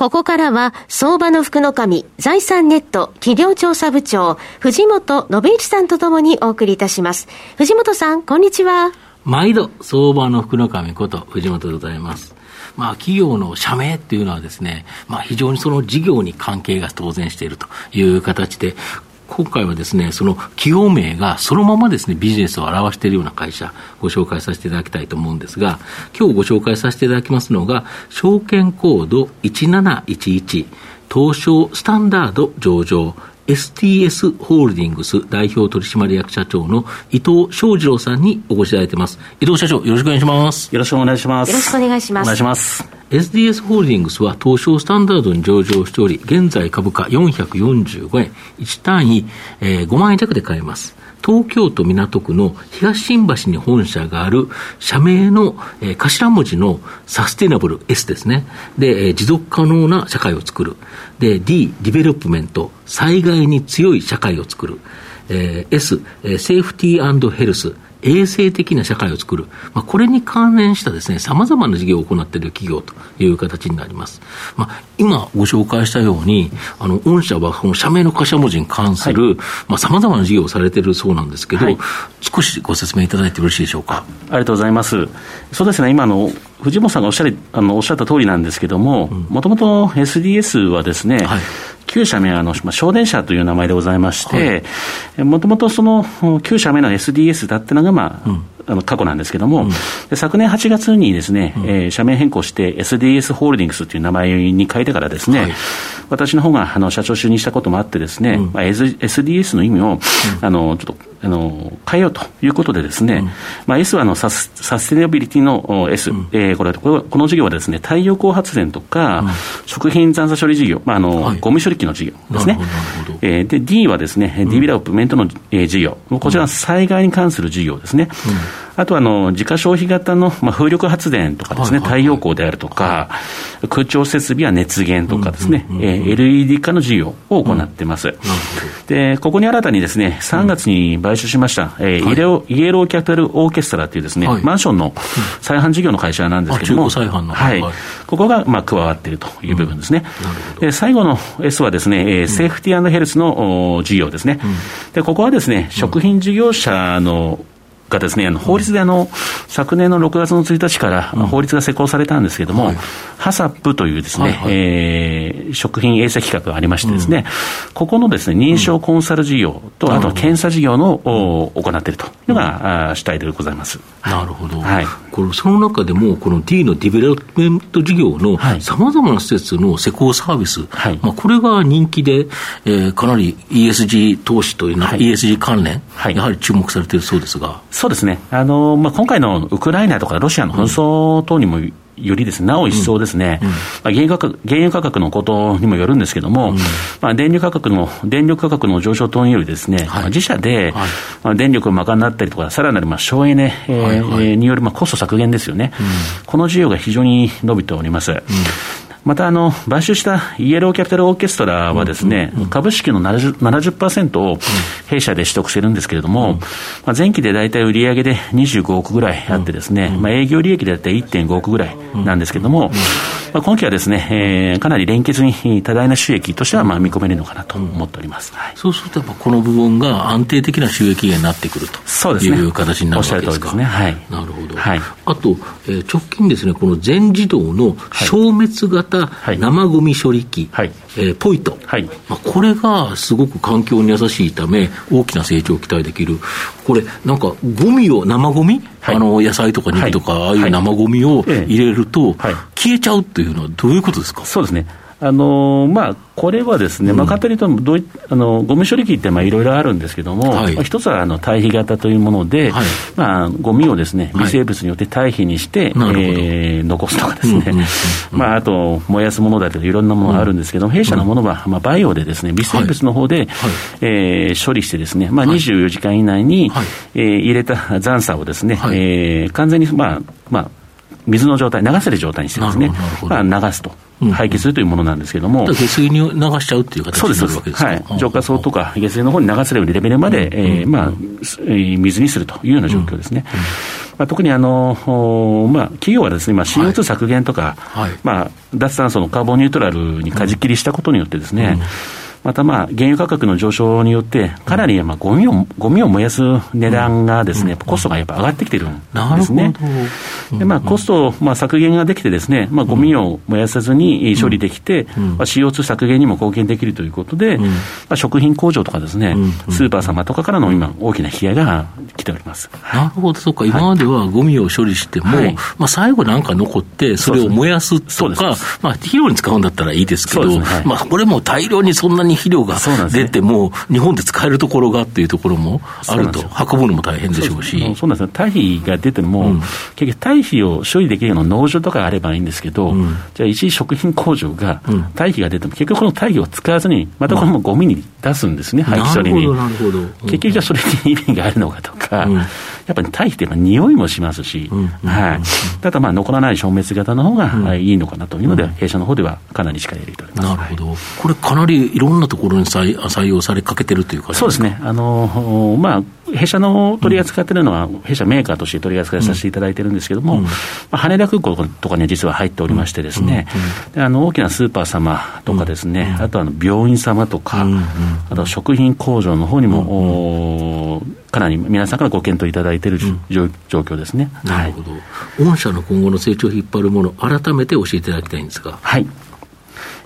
ここからは、相場の福の神、財産ネット企業調査部長、藤本信一さんとともにお送りいたします。藤本さん、こんにちは。毎度、相場の福の神こと藤本でございます。まあ、企業の社名っていうのはですね、まあ、非常にその事業に関係が当然しているという形で、今回はですね、その企業名がそのままですね、ビジネスを表しているような会社、ご紹介させていただきたいと思うんですが、今日ご紹介させていただきますのが、証券コード1711、東証スタンダード上場、STS ホールディングス代表取締役社長の伊藤翔二郎さんにお越しいただいています。伊藤社長、よろしくお願いします。よろしくお願いします。よろしくお願いします。お願いします。SDS ホールディングスは東証スタンダードに上場しており、現在株価445円、1単位、えー、5万円弱で買えます。東京都港区の東新橋に本社がある社名の、えー、頭文字のサステナブル S ですね。で、えー、持続可能な社会を作る。で、D、ディベロップメント、災害に強い社会を作る。えー、S、えー、セーフティーヘルス。衛生的な社会を作る、まあ、これに関連したですね、様々な事業を行っている企業という形になります。まあ、今ご紹介したように、あの、御社はこの社名の頭文字に関する、はい、まあ、様々な事業をされているそうなんですけど、はい、少しご説明いただいてよろしいでしょうか。ありがとうございます。そうですね、今の、藤本さんがおっしゃりあのおっしゃった通りなんですけども、もともと SDS はですね、はい旧社名はあの、まあ、小電車という名前でございまして、もともとその旧社名の SDS だったのが、まあ、うんあの過去なんですけども、うん、昨年8月にですね、うん、えー、社名変更して SDS ホールディングスという名前に変えてからですね、はい、私の方があの社長就任したこともあってですね、うん、まあ、SDS の意味を、あのちょっとあの変えようということでですね、うん、まあ、S はあのサスサステナビリティの S、うん、えー、これこの事業はですね太陽光発電とか、うん、食品残渣処理事業、まああの、はい、ゴミ処理機の事業ですね、えー、で D はですね、ディベロップメントの、えー、事業、こちらは災害に関する事業ですね。あとあの、自家消費型の、まあ、風力発電とかですね、太陽光であるとか、空調設備や熱源とかですね、えー、LED 化の事業を行っています。で、ここに新たにですね、3月に買収しました、えイエローイエローキャピタルオーケストラというですね、はい、マンションの再販事業の会社なんですけども、はい、はい、ここがまあ加わっているという部分ですね。うん、で最後の S はですね、えー、セーフティーヘルスの事業ですね。うん、でここはですね、食品事業者のがですね、あの法律であの、昨年の6月の1日から法律が施行されたんですけれども、はい、ハサップというですね、はいはい、えー、食品衛生企画がありましてですね、うん、ここのですね、認証コンサル事業と、あと検査事業の、うん、行っているというのが、うん、主体でございます。なるほど。はい。これ、その中でも、この D のディベロップメント事業のさまざまな施設の施工サービス、はい、まあ、これが人気で、えー、かなり ESG 投資というのは、はい、ESG 関連、はい、やはり注目されているそうですが。そうですね。あの、まあ、今回のウクライナとかロシアの紛争等にも、よりですね、なお一層ですね、うん。うん、まあ、原油価格原油価格のことにもよるんですけれども、うん、まあ、電力価格の、電力価格の上昇等によりですね、はい、自社で、はい、まあ、電力を賄ったりとか、さらなるまあ省エネ、はいはい、によるまあコスト削減ですよね、この需要が非常に伸びております。またあの、買収したイエローキャピタルオーケストラはですね、うんうん、株式の 70%, 70を弊社で取得してるんですけれども、うん、まあ、前期で大体売上で25億ぐらいあってですね、まあ、営業利益で大体1.5億ぐらいなんですけれども、まあ、今期はですね、えー、かなり連結に多大な収益としてはまあ見込めるのかなと思っております。はい、そうすると、やっぱこの部分が安定的な収益源になってくるとそうです、ね、いう形になるわけですか。ですね。はい。なるほど。はい。あと、えー、直近ですね、この全自動の消滅型生ゴミ処理機、はい、えー、ポイト。はい。まあ、これがすごく環境に優しいため、大きな成長を期待できる。これ、なんか、ゴミを、生ゴミ、はい、あの、野菜とか肉とか、ああいう生ゴミを入れると、消えちゃうっていうのはどういうことですか？そうですね。あのまあ、これはですね、まあ、簡単に言うとどうい、あのゴミ処理機っていろいろあるんですけども、はい、一つはあの堆肥型というもので、はい。まあ、ゴミをですね微生物によって堆肥にして、はい、えー、残すとかですね、まあ、あと燃やすものだったり、いろんなものがあるんですけども、弊社のものは、まあ、バイオでですね微生物の方で、はい。えー、処理してですね、まあ、24時間以内に、はい、えー、入れた残渣をですね、はい、えー、完全に、まあまあ、水の状態、流せる状態にしてですね、まあ、流すと。廃棄するというものなんですけれども、下水に流しちゃうっていう形になるわけですか、はい、浄化槽とか下水の方に流せるレベルまで、えーまあ、水にするというような状況ですね。まあ、特にあの、まあ、企業はですね、まあ、CO2 削減とか、はい、まあ、脱炭素のカーボンニュートラルに舵切りしたことによってですね、うん。またまあ原油価格の上昇によって、かなりまあゴミをゴミを燃やす値段がですね、コストがやっぱ上がってきてるんですね。でまあ、コスト、まあ、削減ができてですね、まあ、ゴミを燃やさずに処理できて、まあ、CO2 削減にも貢献できるということで、まあ、食品工場とかですね、スーパー様とかからの今、大きな被害が来ております。なるほど、そうか、今まではゴミを処理しても、まあ、最後なんか残って、それを燃やすとか、まあ、肥料に使うんだったらいいですけど、まあ、これも大量にそんなに肥料が出て、もう日本で使えるところがっていうところもあると、運ぶのも大変でしょうし。そうなんですよ、堆肥が出ても、結局、堆肥を処理できるような農場とかあればいいんですけど、じゃあ、一食品工場が堆肥が出ても、結局、この堆肥を使わずに、またこのゴミに出すんですね、廃棄処理に。結局、じゃあ、それに意味があるのかとか、やっぱり堆肥っていうのは匂いもしますし、はい、ただ、まあ、残らない消滅型の方がいいのかなというので、弊社の方ではかなり力入れております。なるほど。これ、かなりいろんなところに採採用されかけてるというか？そうですね。あの、まあ、弊社の取り扱っているのは、弊社メーカーとして取り扱いさせていただいてるんですけれども、まあ、羽田空港とかには実は入っておりましてですね、であの大きなスーパー様とかですね、あとあの病院様とか、あと食品工場の方にも、かなり皆さんからご検討いただいている、状況ですね。なるほど。御社の今後の成長を引っ張るもの、改めて教えていただきたいんですが。はい。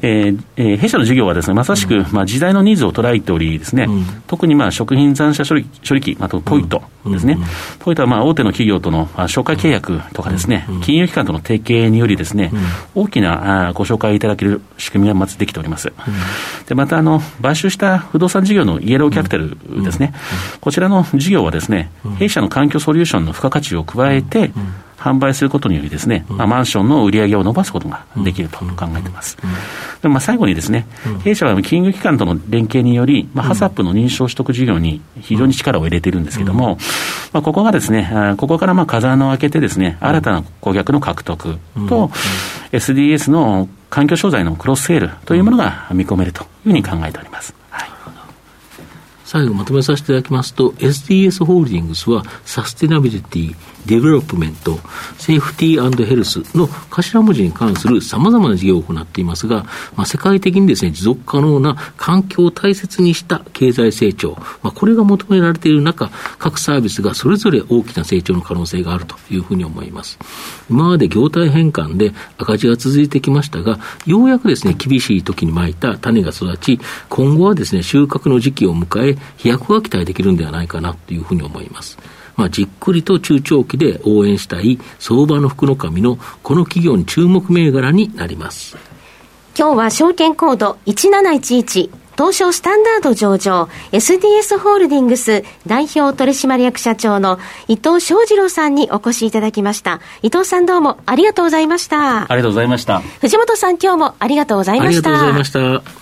えーえー、弊社の事業はですね、まさしく、まあ、時代のニーズを捉えておりですね、うん、特にまあ食品残渣処理処理機、あとポイントですね、ポイントはまあ大手の企業との紹介契約とかですね、金融機関との提携によりですね、大きなあご紹介いただける仕組みがまずできております。でまたあの、買収した不動産事業のイエローキャピタルですね、こちらの事業はですね、弊社の環境ソリューションの付加価値を加えて、販売することによりですね、まあ、マンションの売り上げを伸ばすことができると考えています。でまあ、最後にですね、弊社は金融機関との連携により、まあ、ハサップの認証取得事業に非常に力を入れているんですけれども、まあ、ここがですね、ここからまあ風穴を開けてですね、新たな顧客の獲得と、SDS の環境商材のクロスセールというものが見込めるというふうに考えております。最後まとめさせていただきますと、SDS ホールディングスはサステナビリティ、デベロップメント、セーフティーヘルスの頭文字に関する様々な事業を行っていますが、まあ、世界的にですね、持続可能な環境を大切にした経済成長、まあ、これが求められている中、各サービスがそれぞれ大きな成長の可能性があるというふうに思います。今まで業態変換で赤字が続いてきましたが、ようやくですね、厳しい時にまいた種が育ち、今後はですね、収穫の時期を迎え、飛躍が期待できるんではないかなというふうに思います。まあ、じっくりと中長期で応援したい相場の福の神のこの企業に注目銘柄になります。今日は証券コード1711東証スタンダード上場 SDS ホールディングス代表取締役社長の伊藤翔二郎さんにお越しいただきました。伊藤さんどうもありがとうございました。ありがとうございました。藤本さん今日もありがとうございました。ありがとうございました。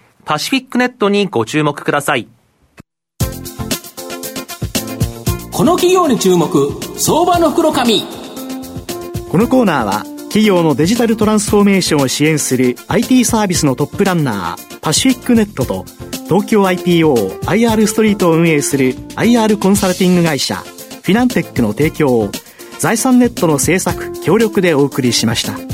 パシフィックネットにご注目ください。この企業に注目、相場の袋紙。このコーナーは、企業のデジタルトランスフォーメーションを支援する IT サービスのトップランナー、パシフィックネットと、東京 IPO、IR ストリートを運営する IR コンサルティング会社、フィナンテックの提供を、財産ネットの制作、協力でお送りしました。